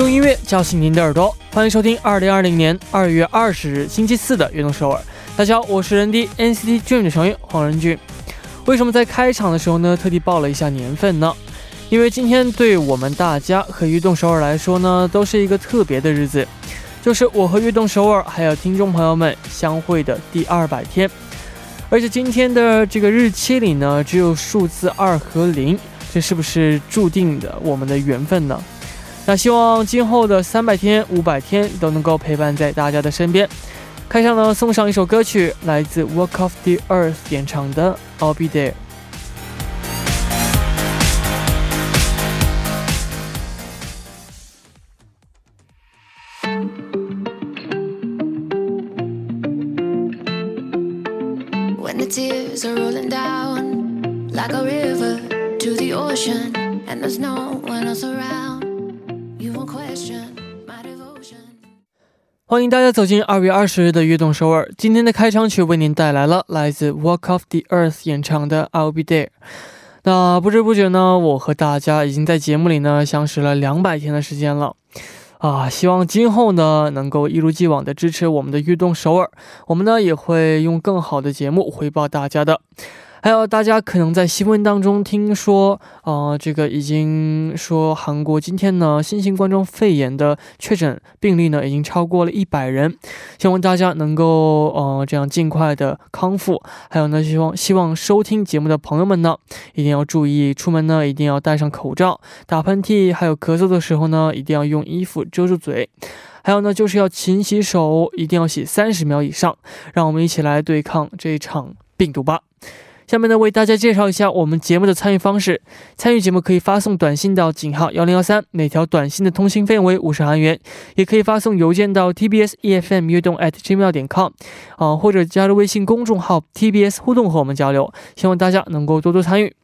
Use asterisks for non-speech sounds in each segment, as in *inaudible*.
用音乐叫醒您的耳朵，欢迎收听二零二零年二月二十日星期四的悦动首尔。大家好，我是人 D NCT Dream 的成员黄仁俊。为什么在开场的时候呢，特地报了一下年份呢？因为今天对我们大家和悦动首尔来说呢，都是一个特别的日子，就是我和悦动首尔还有听众朋友们相会的第二百天。而且今天的这个日期里呢，只有数字二和零，这是不是注定的我们的缘分呢？那希望今后的三百天、五百天都能够陪伴在大家的身边。开场呢，送上一首歌曲，来自 Walk of the Earth 演唱的《I'll Be There》。When the tears are rolling down like a river to the ocean, and there's no one else around, 欢迎大家走进二月二十日的悦动首尔。今天的开场曲为您带来了来自 Walk of the Earth 演唱的《I'll Be There》。那不知不觉呢，我和大家已经在节目里呢相识了两百天的时间了。啊，希望今后呢能够一如既往的支持我们的悦动首尔，我们呢也会用更好的节目回报大家的。还有大家可能在新闻当中听说，呃，这个已经说韩国今天呢新型冠状肺炎的确诊病例呢已经超过了一百人，希望大家能够呃这样尽快的康复。还有呢，希望希望收听节目的朋友们呢一定要注意，出门呢一定要戴上口罩，打喷嚏还有咳嗽的时候呢一定要用衣服遮住嘴。还有呢，就是要勤洗手，一定要洗三十秒以上。让我们一起来对抗这场病毒吧。下面呢，为大家介绍一下我们节目的参与方式。参与节目可以发送短信到井号幺零幺三，每条短信的通信费用为五十韩元；也可以发送邮件到 tbs efm 悦动 at gmail 点 com，啊、或者加入微信公众号 tbs 互动和我们交流。希望大家能够多多参与。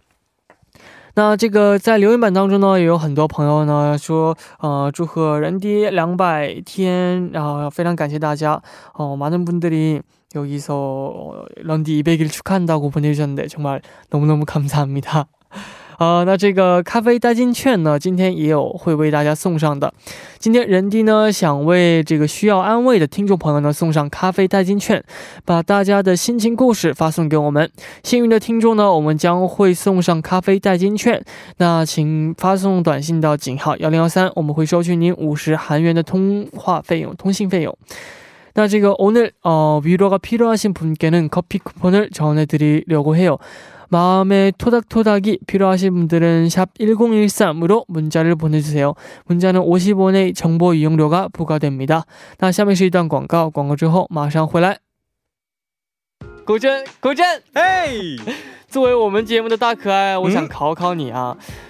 那这个在留言板当中呢，也有很多朋友呢说，呃，祝贺人爹两百天，然后非常感谢大家，哦，많은분들이 여기서 어, 런디 200일 축하한다고 보내주셨는데 정말 너무너무 감사합니다. *laughs* 呃，那这个咖啡代金券呢，今天也有会为大家送上的。今天人弟呢想为这个需要安慰的听众朋友呢送上咖啡代金券，把大家的心情故事发送给我们。幸运的听众呢，我们将会送上咖啡代金券。那请发送短信到井号幺零幺三，我们会收取您五十韩元的通话费用、通信费用。 那这个오늘어위로가필요하신분께는커피쿠폰을전해드리려고해요 마음의 토닥토닥이 필요하신 분들은 샵 1013으로 문자를 보내주세요. 문자는 50원의 정보 이용료가 부과됩니다. 那下面是一段广告，广告之后马上回来。古筝，古筝，哎，作为我们节目的大可爱，我想考考你啊， *laughs*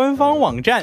官方网站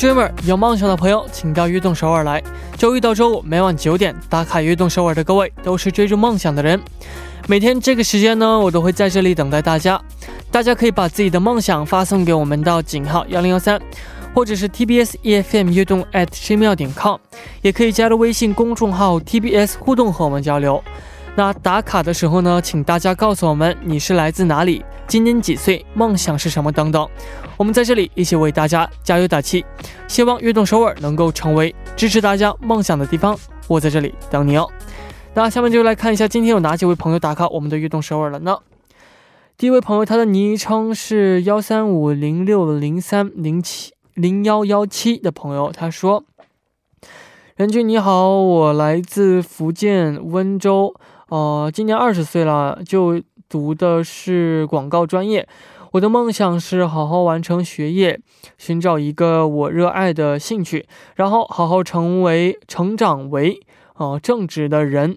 dreamer，有梦想的朋友，请到悦动首尔来。周一到周五每晚九点打卡悦动首尔的各位，都是追逐梦想的人。每天这个时间呢，我都会在这里等待大家。大家可以把自己的梦想发送给我们到井号幺零幺三，或者是 TBS EFM 悦动 at 奇妙点 com，也可以加入微信公众号 TBS 互动和我们交流。那打卡的时候呢，请大家告诉我们你是来自哪里，今年几岁，梦想是什么等等。我们在这里一起为大家加油打气，希望悦动首尔能够成为支持大家梦想的地方。我在这里等你哦。那下面就来看一下今天有哪几位朋友打卡我们的悦动首尔了呢？第一位朋友，他的昵称是幺三五零六零三零七零幺幺七的朋友，他说：“任君你好，我来自福建温州。”呃，今年二十岁了，就读的是广告专业。我的梦想是好好完成学业，寻找一个我热爱的兴趣，然后好好成为、成长为呃正直的人。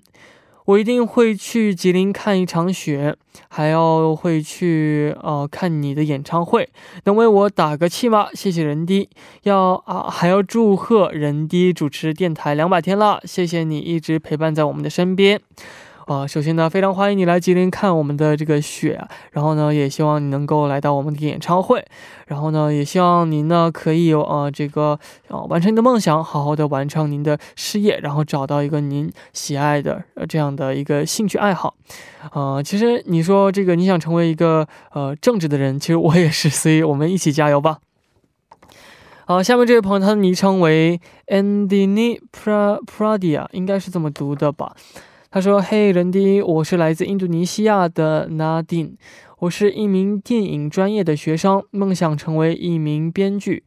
我一定会去吉林看一场雪，还要会去呃看你的演唱会。能为我打个气吗？谢谢人弟，要啊还要祝贺人弟主持电台两百天了，谢谢你一直陪伴在我们的身边。啊，首先呢，非常欢迎你来吉林看我们的这个雪，然后呢，也希望你能够来到我们的演唱会，然后呢，也希望您呢可以有呃这个呃完成你的梦想，好好的完成您的事业，然后找到一个您喜爱的呃这样的一个兴趣爱好。呃，其实你说这个你想成为一个呃正直的人，其实我也是，所以我们一起加油吧。好，下面这位朋友他的昵称为 Andy Pradia，应该是这么读的吧。他说：“嘿，人迪，我是来自印度尼西亚的 Nadin，我是一名电影专业的学生，梦想成为一名编剧。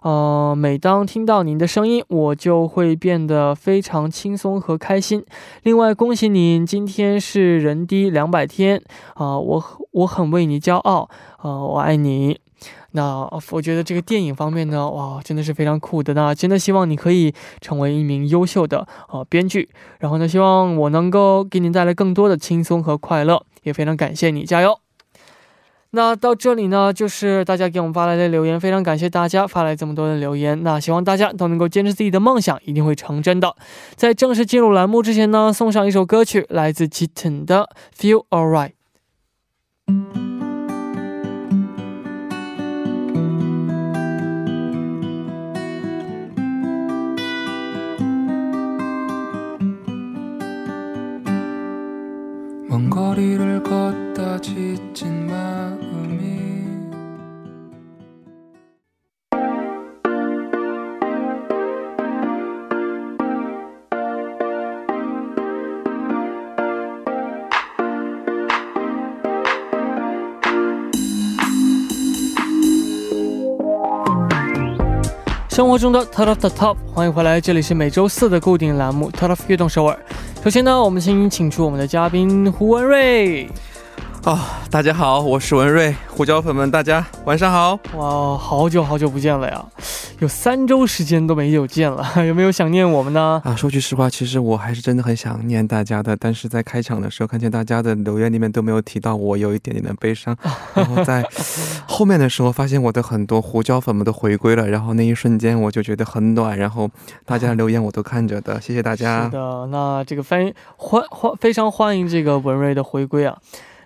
呃，每当听到您的声音，我就会变得非常轻松和开心。另外，恭喜您，今天是人迪两百天啊，我我很为你骄傲啊，我爱你。”那我觉得这个电影方面呢，哇，真的是非常酷的。那真的希望你可以成为一名优秀的呃编剧。然后呢，希望我能够给您带来更多的轻松和快乐。也非常感谢你，加油。那到这里呢，就是大家给我们发来的留言，非常感谢大家发来这么多的留言。那希望大家都能够坚持自己的梦想，一定会成真的。在正式进入栏目之前呢，送上一首歌曲，来自 Kitten 的《Feel Alright》。거리를 걷다 지친 마음이 “生活中的 Top of the Top”，欢迎回来，这里是每周四的固定栏目 “Top of 悦动首尔”。 首先呢，我们先请出我们的嘉宾胡文瑞。哦，大家好，我是文瑞，胡椒粉们，大家晚上好。哇，好久好久不见了呀，有三周时间都没有见了，*laughs* 有没有想念我们呢？啊，说句实话，其实我还是真的很想念大家的，但是在开场的时候看见大家的留言里面都没有提到我，有一点点的悲伤。*laughs* 然后在后面的时候发现我的很多胡椒粉们都回归了，然后那一瞬间我就觉得很暖。然后大家留言我都看着的，谢谢大家。是的，那这个欢欢欢非常欢迎这个文瑞的回归啊。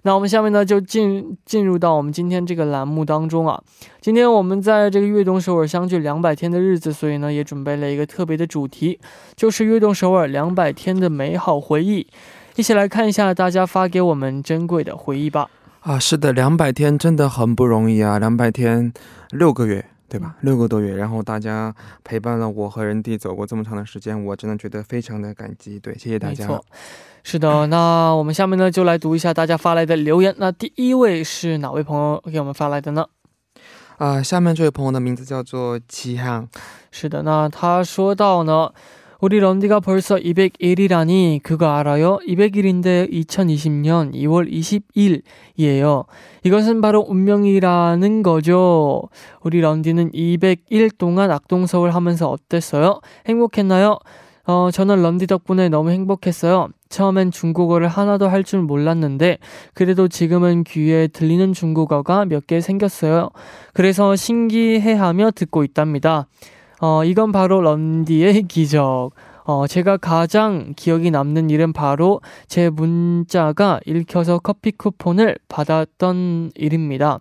那我们下面呢就进进入到我们今天这个栏目当中啊。今天我们在这个悦动首尔相聚两百天的日子，所以呢也准备了一个特别的主题，就是悦动首尔两百天的美好回忆。一起来看一下大家发给我们珍贵的回忆吧。啊，是的，两百天真的很不容易啊，两百天六个月。对吧？六个多月，然后大家陪伴了我和人弟走过这么长的时间，我真的觉得非常的感激。对，谢谢大家。没错，是的。*clears throat* 那我们下面呢，就来读一下大家发来的留言。那第一位是哪位朋友给我们发来的呢？啊，下面这位朋友的名字叫做齐航。是的，那他说到呢。 우리 런디가 벌써 201이라니 그거 알아요? 200일인데 2020년 2월 20일이에요. 이것은 바로 운명이라는 거죠. 우리 런디는 201일 동안 악동서울 하면서 어땠어요? 행복했나요? 어, 저는 런디 덕분에 너무 행복했어요. 처음엔 중국어를 하나도 할 줄 몰랐는데, 그래도 지금은 귀에 들리는 중국어가 몇 개 생겼어요. 그래서 신기해하며 듣고 있답니다. 어, 이건 바로 런디의 *laughs* 기적. 어, 제가 가장 기억이 남는 일은 바로 제 문자가 읽혀서 커피 쿠폰을 받았던 일입니다.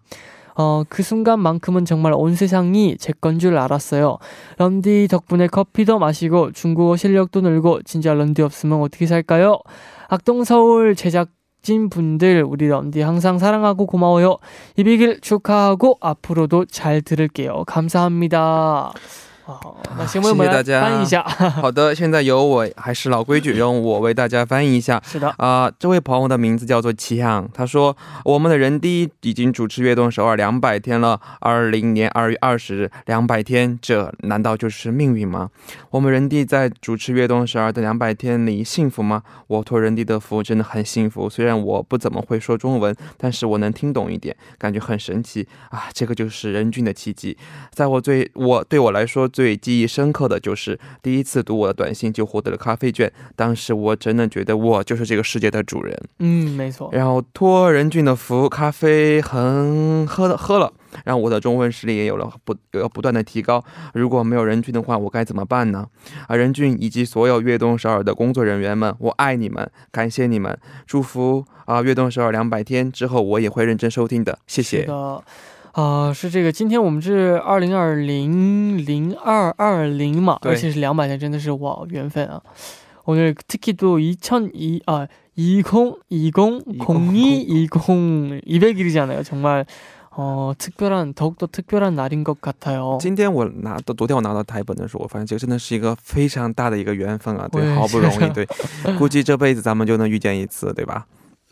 어, 그 순간만큼은 정말 온 세상이 제 건 줄 알았어요. 런디 덕분에 커피도 마시고 중국어 실력도 늘고 진짜 런디 없으면 어떻게 살까요? 악동서울 제작 진 분들 우리 런디 항상 사랑하고 고마워요. 200일 축하하고 앞으로도 잘 들을게요. 감사합니다. 哦，那行，我们来翻译一下。*laughs* *laughs* 好的，现在由我还是老规矩，由我为大家翻译一下。*laughs* 是的，啊，这位朋友的名字叫做齐航，他说我们的人第一已经主持《悦动首尔》两百天了，二零年二月二十日，两百天，这难道就是命运吗？我们人弟在主持《悦动首尔》的两百天里幸福吗？我托人弟的福真的很幸福，虽然我不怎么会说中文，但是我能听懂一点，感觉很神奇啊！这个就是人均的奇迹，在我最我对我来说。最记忆深刻的就是第一次读我的短信就获得了咖啡券，当时我真的觉得我就是这个世界的主人。嗯，没错。然后托任俊的福，咖啡很喝了喝了，然后我的中文实力也有了不要不断的提高。如果没有任俊的话，我该怎么办呢？啊，任俊以及所有悦动首尔的工作人员们，我爱你们，感谢你们，祝福啊！悦动首尔两百天之后，我也会认真收听的，谢谢。啊，是这个，今天我们是二零二零零二二零嘛，而且是两百天，真的是哇，缘分啊！我觉得특히또이천이啊，이공이공공이이공이백일이잖아요정말어특별한더욱더특별한날인것같아요今天我拿到，昨天我拿到台本的时候，我发现这个真的是一个非常大的一个缘分啊！对，好不容易，对，估计这辈子咱们就能遇见一次，对吧？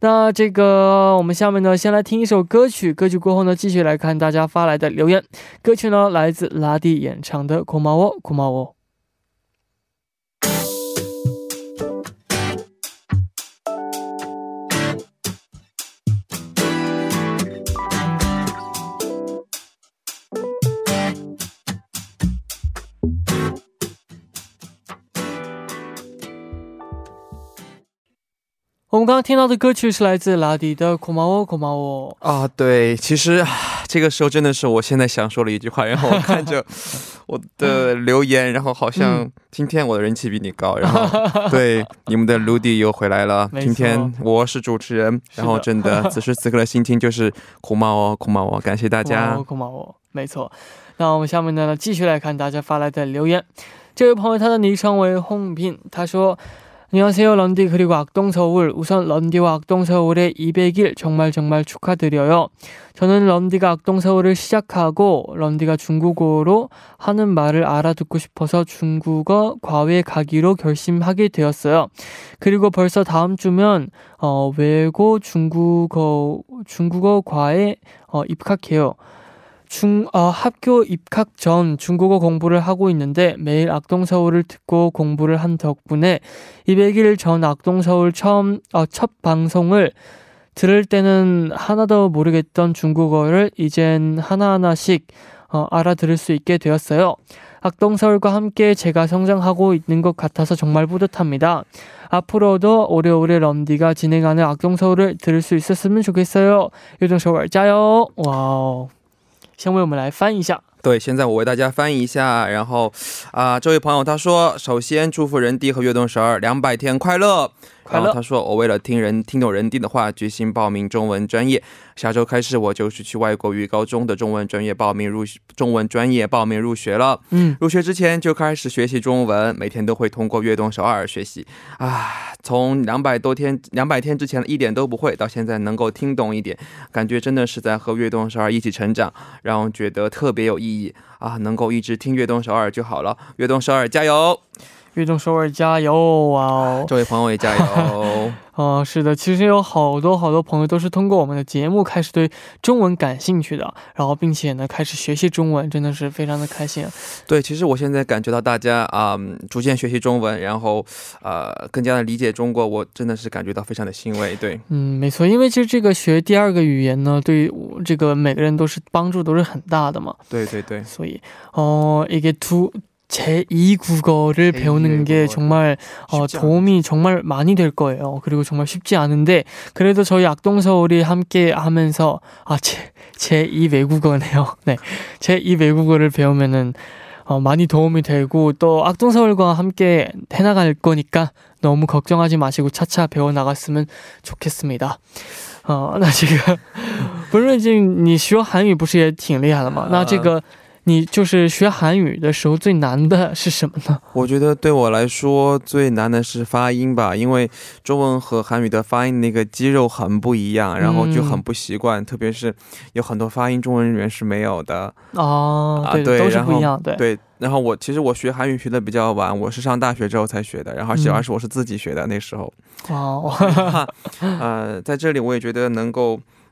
那这个我们下面呢，先来听一首歌曲。歌曲过后呢，继续来看大家发来的留言。歌曲呢，来自拉蒂演唱的《空猫窝》。空猫窝。我们刚刚听到的歌曲是来自拉迪的《库马沃库马沃》啊，对，其实这个时候真的是我现在想说的一句话。然后我看着 *laughs* 我的留言，然后好像今天我的人气比你高。然后 *laughs* 对，你们的卢迪又回来了，今天我是主持人。然后真的，此时此刻的心情就是库马沃库马沃，感谢大家。库马沃，没错。那我们下面呢，继续来看大家发来的留言。这位朋友，他的昵称为红斌，他说。 안녕하세요 런디. 그리고 악동서울 우선 런디와 악동서울의 200일 정말 정말 축하드려요. 저는 런디가 악동서울을 시작하고 런디가 중국어로 하는 말을 알아듣고 싶어서 중국어 과외 가기로 결심하게 되었어요. 그리고 벌써 다음 주면 어, 외고 중국어 중국어 과에 어, 입학해요 중, 어, 학교 입학 전 중국어 공부를 하고 있는데 매일 악동서울을 듣고 공부를 한 덕분에 200일 전 악동서울 처음, 어, 첫 방송을 들을 때는 하나도 모르겠던 중국어를 이젠 하나하나씩 어, 알아들을 수 있게 되었어요. 악동서울과 함께 제가 성장하고 있는 것 같아서 정말 뿌듯합니다. 앞으로도 오래오래 런디가 진행하는 악동서울을 들을 수 있었으면 좋겠어요. 요정서울 짜요. 와우. 先为我们来翻一下。对，现在我为大家翻译一下。然后，啊，这位朋友他说，首先祝福人弟和悦动十二两百天快乐。快乐。他说，我为了听人听懂人弟的话，决心报名中文专业。下周开始，我就是去外国语高中的中文专业报名入中文专业报名入学了。嗯，入学之前就开始学习中文，每天都会通过悦动首尔学习。啊，从两百多天、两百天之前一点都不会，到现在能够听懂一点，感觉真的是在和悦动首尔一起成长，让我觉得特别有意义啊！能够一直听悦动首尔就好了，悦动首尔加油！越众首尔加油哇哦！*laughs* 这位朋友也加油 *laughs* 哦！是的，其实有好多好多朋友都是通过我们的节目开始对中文感兴趣的，然后并且呢开始学习中文，真的是非常的开心。对，其实我现在感觉到大家啊，逐渐学习中文，然后呃，更加的理解中国，我真的是感觉到非常的欣慰。对，嗯，没错，因为其实这个学第二个语言呢，对于这个每个人都是帮助都是很大的嘛。对对对。所以哦，一个 two。 제2 국어를 배우는 게 국어를 정말 어, 쉽지 도움이 정말 많이 될 거예요. 그리고 정말 쉽지 않은데 그래도 저희 악동서울이 함께 하면서 아, 제, 제2 외국어네요. *laughs* 네. 제2 외국어를 배우면은 어, 많이 도움이 되고 또 악동서울과 함께 해나갈 거니까 너무 걱정하지 마시고 차차 배워나갔으면 좋겠습니다. 哦，那这个不是这你学韩语不是也挺厉害的吗？那这个 *laughs* 你就是学韩语的时候最难的是什么呢？我觉得对我来说最难的是发音吧，因为中文和韩语的发音那个肌肉很不一样，然后就很不习惯，特别是有很多发音中文人员是没有的。哦，啊对，都一样，对，对，然后我其实我学韩语学的比较晚，我是上大学之后才学的，然后小嗯二是我是自己学的那时候。哦，*laughs* 呃，在这里我也觉得能够，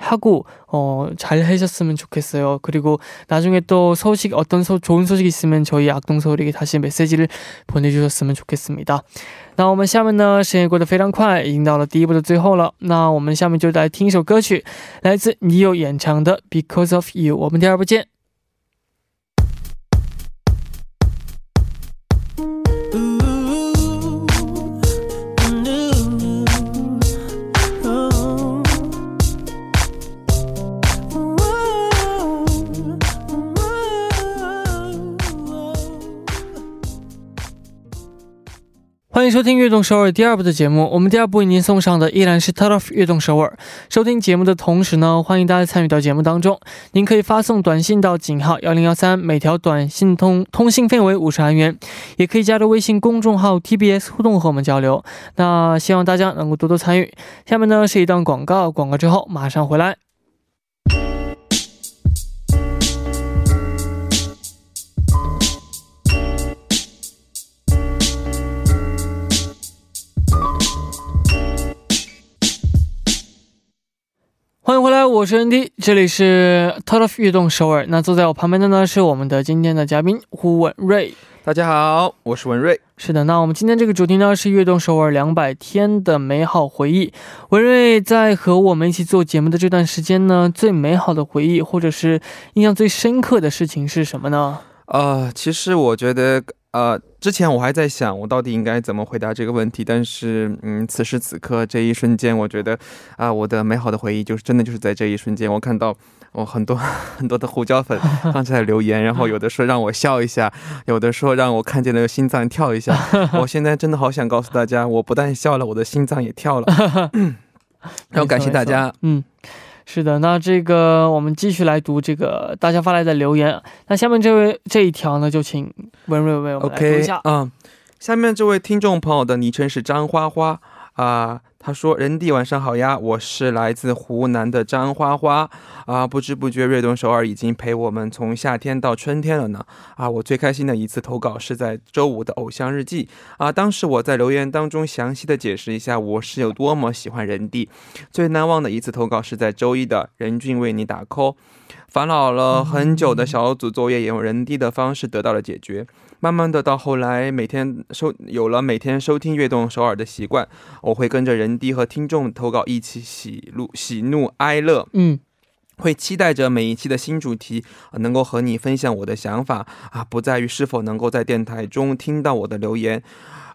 하고 어, 잘 하셨으면 좋겠어요. 그리고 나중에 또 소식 어떤 소, 좋은 소식 있으면 저희 악동서울에게 다시 메시지를 보내주셨으면 좋겠습니다. 那我们下面呢，时间过得非常快，已经到了第一部的最后了。那我们下面就来听一首歌曲，来自 Neo 演唱的《Because of You》。我们第二部见。 收听《悦动首尔》第二部的节目。我们第二部为您送上的依然是 Top of 悦动首尔。收听节目的同时呢，欢迎大家参与到节目当中。您可以发送短信到井号幺零幺三，每条短信通通信费为五十韩元，也可以加入微信公众号 TBS 互动和我们交流。那希望大家能够多多参与。下面呢是一段广告，广告之后马上回来。我是 ND，这里是 t o t of 悦动首尔。那坐在我旁边的呢是我们的今天的嘉宾胡文瑞。大家好，我是文瑞。是的，那我们今天这个主题呢是悦动首尔两百天的美好回忆。文瑞在和我们一起做节目的这段时间呢，最美好的回忆或者是印象最深刻的事情是什么呢？呃，其实我觉得，呃，之前我还在想我到底应该怎么回答这个问题，但是，嗯，此时此刻这一瞬间，我觉得，啊、我的美好的回忆就是真的就是在这一瞬间，我看到我很多很多的胡椒粉 *laughs* 刚才留言，然后有的说让我笑一下，有的说让我看见了心脏跳一下，我现在真的好想告诉大家，我不但笑了，我的心脏也跳了 *laughs* *laughs* 然后感谢大家。嗯，是的，那这个我们继续来读这个大家发来的留言。那下面这位这一条呢，就请文瑞为我们来读一下。嗯，下面这位听众朋友的昵称是张花花啊、他说：“人弟晚上好呀，我是来自湖南的张花花啊、不知不觉瑞东首尔已经陪我们从夏天到春天了呢啊！我最开心的一次投稿是在周五的偶像日记啊，当时我在留言当中详细的解释一下我是有多么喜欢人弟。最难忘的一次投稿是在周一的任俊为你打 call。”烦恼了很久的小组作业也用人弟的方式得到了解决。慢慢的到后来，每天收有了每天收听悦动首尔的习惯，我会跟着人滴和听众投稿一起喜怒喜怒哀乐，嗯，会期待着每一期的新主题，呃能够和你分享我的想法啊，不在于是否能够在电台中听到我的留言，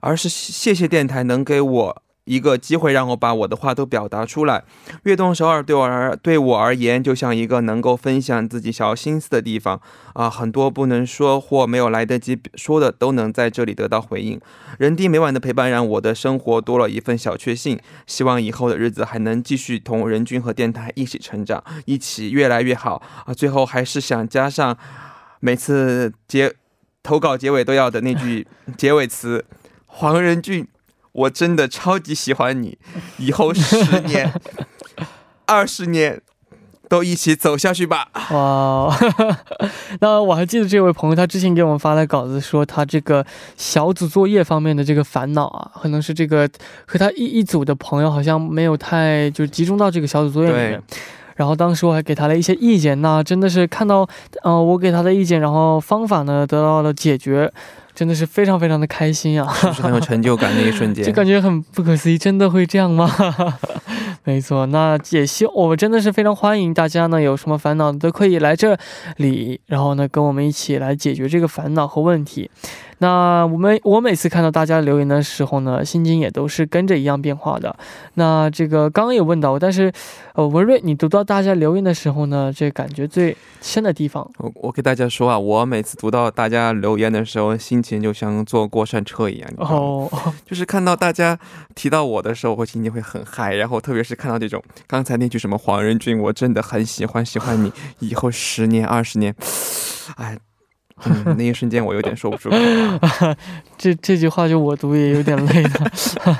而是谢谢电台能给我一个机会让我把我的话都表达出来。悦动首尔对我而对我而言，就像一个能够分享自己小心思的地方啊，很多不能说或没有来得及说的，都能在这里得到回应。人弟每晚的陪伴，让我的生活多了一份小确幸。希望以后的日子还能继续同任君和电台一起成长，一起越来越好啊！最后还是想加上每次结投稿结尾都要的那句结尾词：黄仁俊。我真的超级喜欢你，以后十年、*laughs* 二十年都一起走下去吧。哇，*laughs* 那我还记得这位朋友，他之前给我们发来稿子，说他这个小组作业方面的这个烦恼啊，可能是这个和他一一组的朋友好像没有太就是集中到这个小组作业里面。然后当时我还给他了一些意见，那真的是看到，呃，我给他的意见，然后方法呢得到了解决。真的是非常非常的开心啊！*laughs* 是很有成就感的一瞬间，就感觉很不可思议，真的会这样吗？*laughs* 没错，那也希我真的是非常欢迎大家呢，有什么烦恼都可以来这里，然后呢跟我们一起来解决这个烦恼和问题。那我们我每次看到大家留言的时候呢，心情也都是跟着一样变化的。那这个刚刚有问到，但是呃文瑞，你读到大家留言的时候呢，这感觉最深的地方，我我给大家说啊，我每次读到大家留言的时候，心情就像坐过山车一样。哦，就是看到大家提到我的时候，我心情会很嗨。然后特别是看到这种刚才那句什么黄仁俊，我真的很喜欢喜欢你，以后十年二十年，哎。那一瞬间，我有点说不出口。*laughs* 这这句话就我读也有点累了，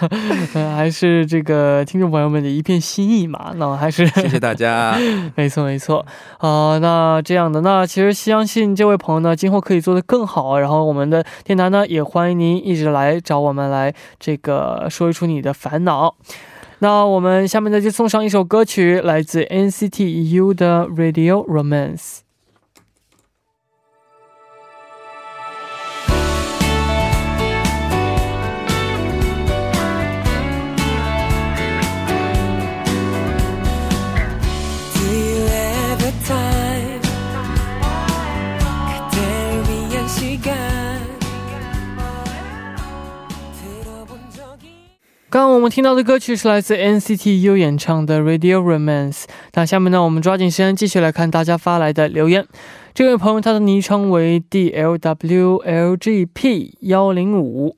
*laughs* 还是这个听众朋友们的一片心意嘛？那我还是谢谢大家。*laughs* 没错没错啊，那这样的，那其实相信这位朋友呢，今后可以做得更好。然后我们的电台呢，也欢迎您一直来找我们来这个说一出你的烦恼。那我们下面呢就送上一首歌曲，来自 NCT U 的 Radio Romance。刚刚我们听到的歌曲是来自 NCT U 演唱的《Radio Romance》。那下面呢，我们抓紧时间继续来看大家发来的留言。这位朋友他的昵称为 DLWLGP 幺零五，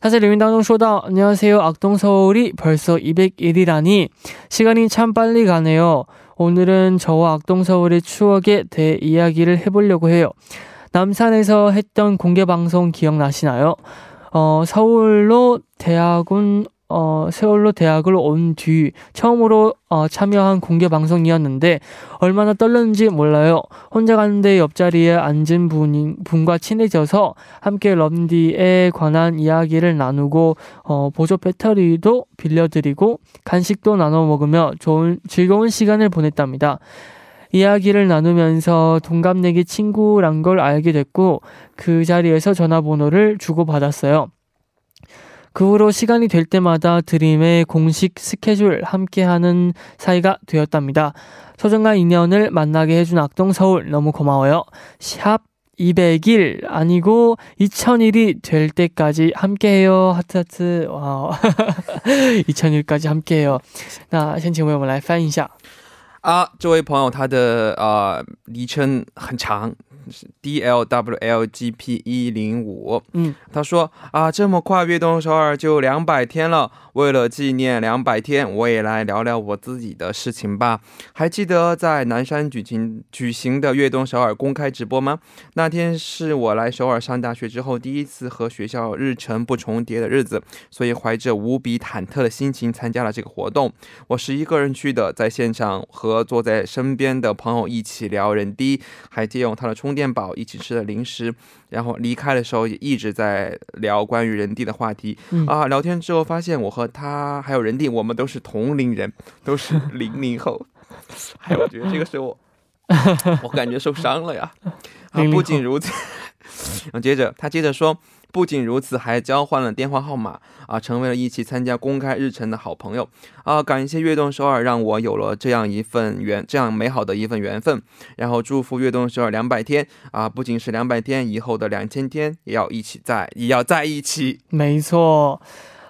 他在留言当中说到：“안녕하세요악동서울이벌써201일이라니시간이참빨리가네요오늘은저와악동서울의추억에대해이야기를해보려고해요남산에서했던공개방송기억나시나요어서울로대학원 어, 세월로 대학을 온 뒤 처음으로 어, 참여한 공개 방송이었는데 얼마나 떨렸는지 몰라요. 혼자 가는데 옆자리에 앉은 분, 분과 친해져서 함께 럼디에 관한 이야기를 나누고 어, 보조 배터리도 빌려드리고 간식도 나눠 먹으며 좋은 즐거운 시간을 보냈답니다. 이야기를 나누면서 동갑내기 친구란 걸 알게 됐고 그 자리에서 전화번호를 주고받았어요. 그 후로 시간이 될 때마다 드림의 공식 스케줄 함께하는 사이가 되었답니다. 소중한 인연을 만나게 해준 악동서울 너무 고마워요. 샵 200일 아니고 2000일이 될 때까지 함께해요. 하트 하트. 와. *laughs* 2000일까지 함께해요. 那先请问我们来翻译一下。啊，这位朋友他的呃昵称很长， D L W L G P 一零五，嗯，他说啊，这么快，悦动首尔就两百天了。为了纪念两百天，我也来聊聊我自己的事情吧。还记得在南山举行举行的悦动首尔公开直播吗？那天是我来首尔上大学之后第一次和学校日程不重叠的日子，所以怀着无比忐忑的心情参加了这个活动。我是一个人去的，在现场和坐在身边的朋友一起聊人低，还借用他的充电宝一起吃了零食。然后离开的时候也一直在聊关于人地的话题啊。聊天之后发现我和他还有人定，我们都是同龄人，都是零零后。*laughs* 哎，我觉得这个时候 *laughs* 我感觉受伤了呀。啊，不仅如此，*laughs* 接着他接着说。不仅如此，还交换了电话号码啊，成为了一起参加公开日程的好朋友啊！感谢悦动首尔，让我有了这样一份缘，这样美好的一份缘分。然后祝福悦动首尔两百天啊，不仅是两百天，以后的两千天也要一起在，也要在一起。没错。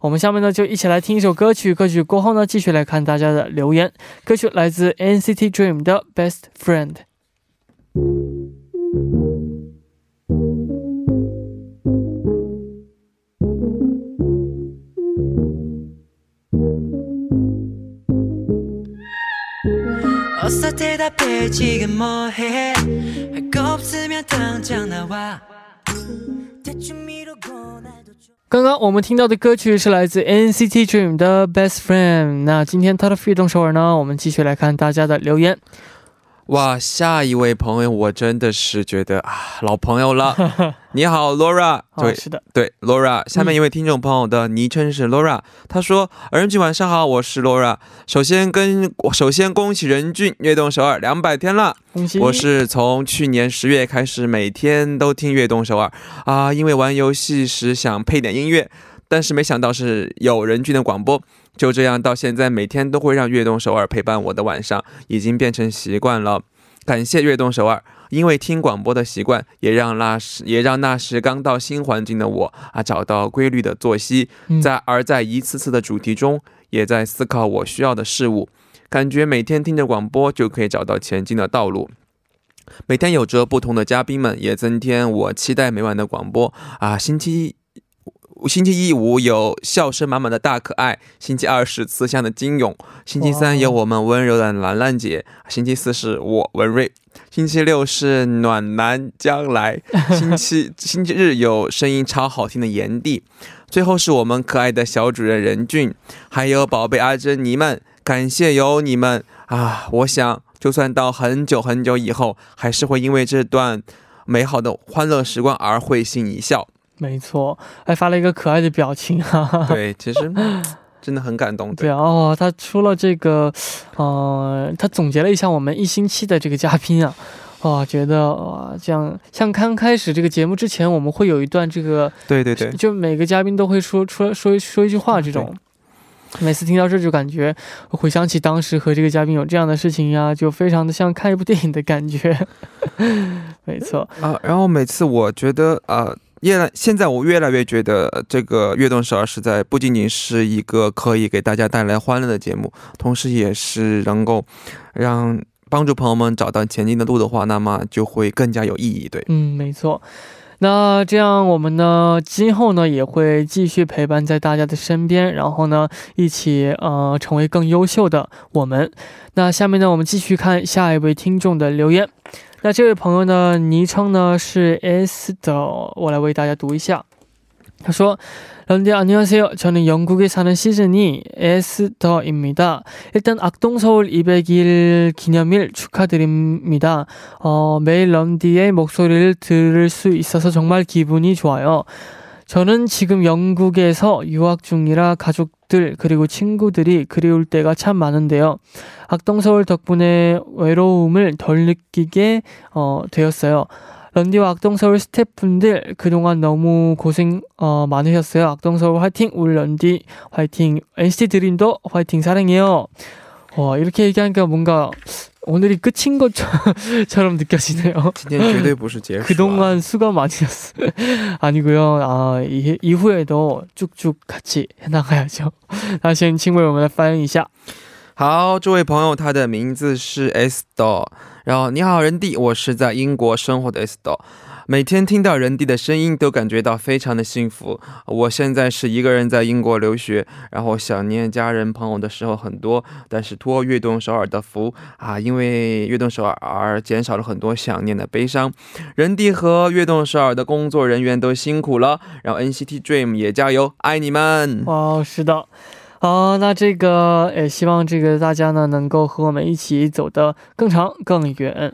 我们下面呢就一起来听一首歌曲，歌曲过后呢继续来看大家的留言。歌曲来自 NCT Dream 的《Best Friend》。 어서 대답해 지금 뭐해 할 거 없으면 당장 나와 대충 미루고 나도 좀 刚刚我们听到的歌曲是来自 NCT Dream 的《Best Friend》。那今天他的 f 动手耳呢，我们继续来看大家的留言。哇，下一位朋友，我真的是觉得啊，老朋友了。*laughs* 你好，Laura，啊，对是的，对，Laura，下面一位听众朋友的昵称是 Laura，、他说：“任俊晚上好，我是 Laura。首先跟首先恭喜任俊悦动首尔两百天了。恭喜！我是从去年十月开始每天都听悦动首尔啊，因为玩游戏时想配点音乐，但是没想到是有人俊的广播，就这样到现在每天都会让悦动首尔陪伴我的晚上，已经变成习惯了。感谢悦动首尔，因为听广播的习惯，也让那时也让那时刚到新环境的我啊找到规律的作息，嗯在而在一次次的主题中，也在思考我需要的事物，感觉每天听着广播就可以找到前进的道路。每天有着不同的嘉宾们，也增添我期待每晚的广播啊！星期一。星期一五有笑声满满的大可爱，星期二是慈祥的金勇，星期三有我们温柔的兰兰姐，星期四是我文瑞，星期六是暖男将来，星期 *laughs* 星期日有声音超好听的炎帝，最后是我们可爱的小主人任俊，还有宝贝阿珍妮们，感谢有你们啊！我想，就算到很久很久以后，还是会因为这段美好的欢乐时光而会心一笑。没错，还发了一个可爱的表情哈、哈。*laughs* 对，其实真的很感动。对啊，哦，他出了这个，呃，他总结了一下我们一星期的这个嘉宾啊，哇，觉得哇，这样像刚开始这个节目之前，我们会有一段这个，对对对，就每个嘉宾都会说说说说一句话，这种。每次听到这就感觉回想起当时和这个嘉宾有这样的事情呀，就非常的像看一部电影的感觉。*laughs* 没错，啊，然后每次我觉得啊。越来，现在我越来越觉得这个《悦动十二》是在不仅仅是一个可以给大家带来欢乐的节目，同时也是能够让帮助朋友们找到前进的路的话，那么就会更加有意义。对，嗯，没错。那这样我们呢，今后呢也会继续陪伴在大家的身边，然后呢一起呃成为更优秀的我们。那下面呢，我们继续看下一位听众的留言。那这位朋友呢，昵称呢是 S 的，我来为大家读一下。他说：“런디안녕하세요。저는영국에사는시즈니 에스더입니다. 일단 악동서울 200일 기념일 축하드립니다. 어, 매일 런디의 목소리를 들을 수 있어서 정말 기분이 좋아요. 저는 지금 영국에서 유학 중이라 가족 들 그리고 친구들이 그리울 때가 참 많은데요. 악동서울 덕분에 외로움을 덜 느끼게 어, 되었어요. 런디와 악동서울 스태프분들 그동안 너무 고생 어, 많으셨어요. 악동서울 화이팅! 우리 런디 화이팅! NCT 드림도 화이팅! 사랑해요. 와 이렇게 얘기하니까 뭔가 오늘이 끝인 것처럼 느껴지네요. 今天绝对不是结束、啊。 그동안 수고 많으셨어요. 아니고요. 아, 이, 이후에도 쭉쭉 같이 해나가야죠. 那先请为我们来翻译一下。好，这位朋友他的名字是 S 的，然后你好，人弟，我是在英国生活的 S 的。 每天听到人弟的声音，都感觉到非常的幸福。我现在是一个人在英国留学，然后想念家人朋友的时候很多，但是托悦动首尔的福啊，因为悦动首尔而减少了很多想念的悲伤。人弟和悦动首尔的工作人员都辛苦了，然后 NCT Dream 也加油，爱你们！哇，是的。好，那这个也希望这个大家呢能够和我们一起走得更长更远。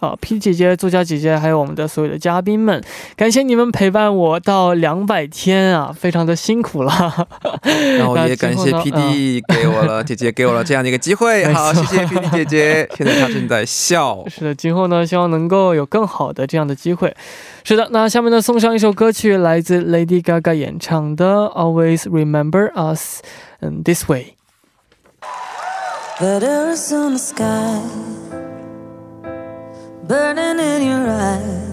啊，P 姐姐、作家姐姐，还有我们的所有的嘉宾们，感谢你们陪伴我到两百天啊，非常的辛苦了。然后也感谢今后呢 PD 给我了，姐姐给我了这样的一个机会。好，谢谢 PD 姐姐。现在她正在笑。*laughs* 是的，今后呢，希望能够有更好的这样的机会。是的，那下面呢，送上一首歌曲，来自 Lady Gaga 演唱的《Always Remember Us》，嗯，This Way。Burning in your eyes.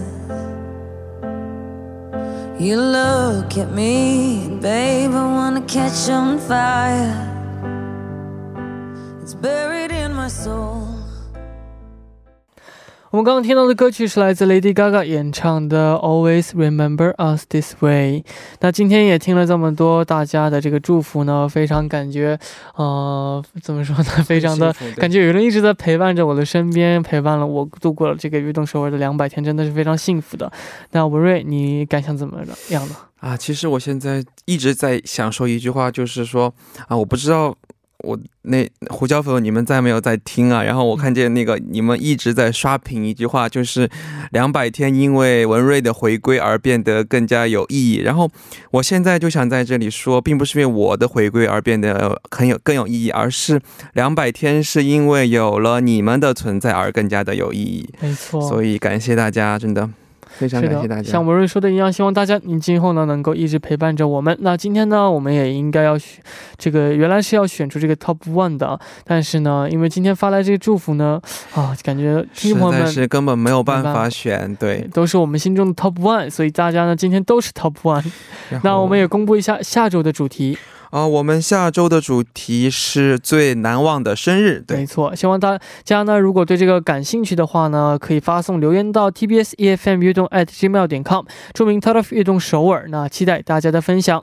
You look at me, babe, I wanna catch on fire. It's buried in my soul. 我们刚刚听到的歌曲是来自 Lady Gaga 演唱的《Always Remember Us This Way》。那今天也听了这么多大家的这个祝福呢，非常感觉，呃，怎么说呢？非常的感觉有人一直在陪伴着我的身边，陪伴了我度过了这个运动首尔的两百天，真的是非常幸福的。那文瑞，你感想怎么样呢？啊，其实我现在一直在想说一句话，就是说啊，我不知道我那胡椒粉你们在没有在听啊？然后我看见那个你们一直在刷屏一句话，就是两百天因为文瑞的回归而变得更加有意义。然后我现在就想在这里说，并不是因为我的回归而变得很有更有意义，而是两百天是因为有了你们的存在而更加的有意义。没错，所以感谢大家，真的非常感谢大家。像文瑞说的一样，希望大家你今后呢能够一直陪伴着我们。那今天呢，我们也应该要选这个，原来是要选出这个 top one 的，但是呢，因为今天发来这个祝福呢，啊，感觉听实众朋友们是根本没有办法选，对。都是我们心中的 top one，所以大家呢今天都是 top one。那我们也公布一下下周的主题，啊、我们下周的主题是最难忘的生日，对，没错，希望大家呢如果对这个感兴趣的话呢，可以发送留言到 tbs efm 悦动 at gmail 点 com，注明 t o f 悦动首尔，那期待大家的分享。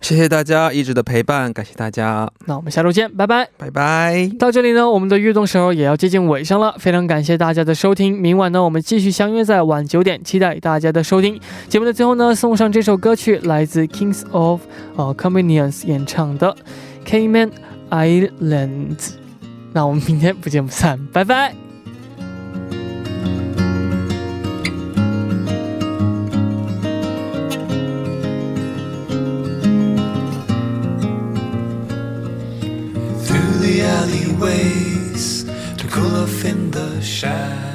谢谢大家一直的陪伴，感谢大家，那我们下周见，拜拜。拜拜。到这里呢，我们的悦动时候也要接近尾声了，非常感谢大家的收听。明晚呢，我们继续相约在晚九点，期待大家的收听。节目的最后呢，送上这首歌曲，来自 Kings of 呃 Convenience 演唱的 Cayman Islands。那我们明天不见不散，拜拜。ways to cool off in the shade.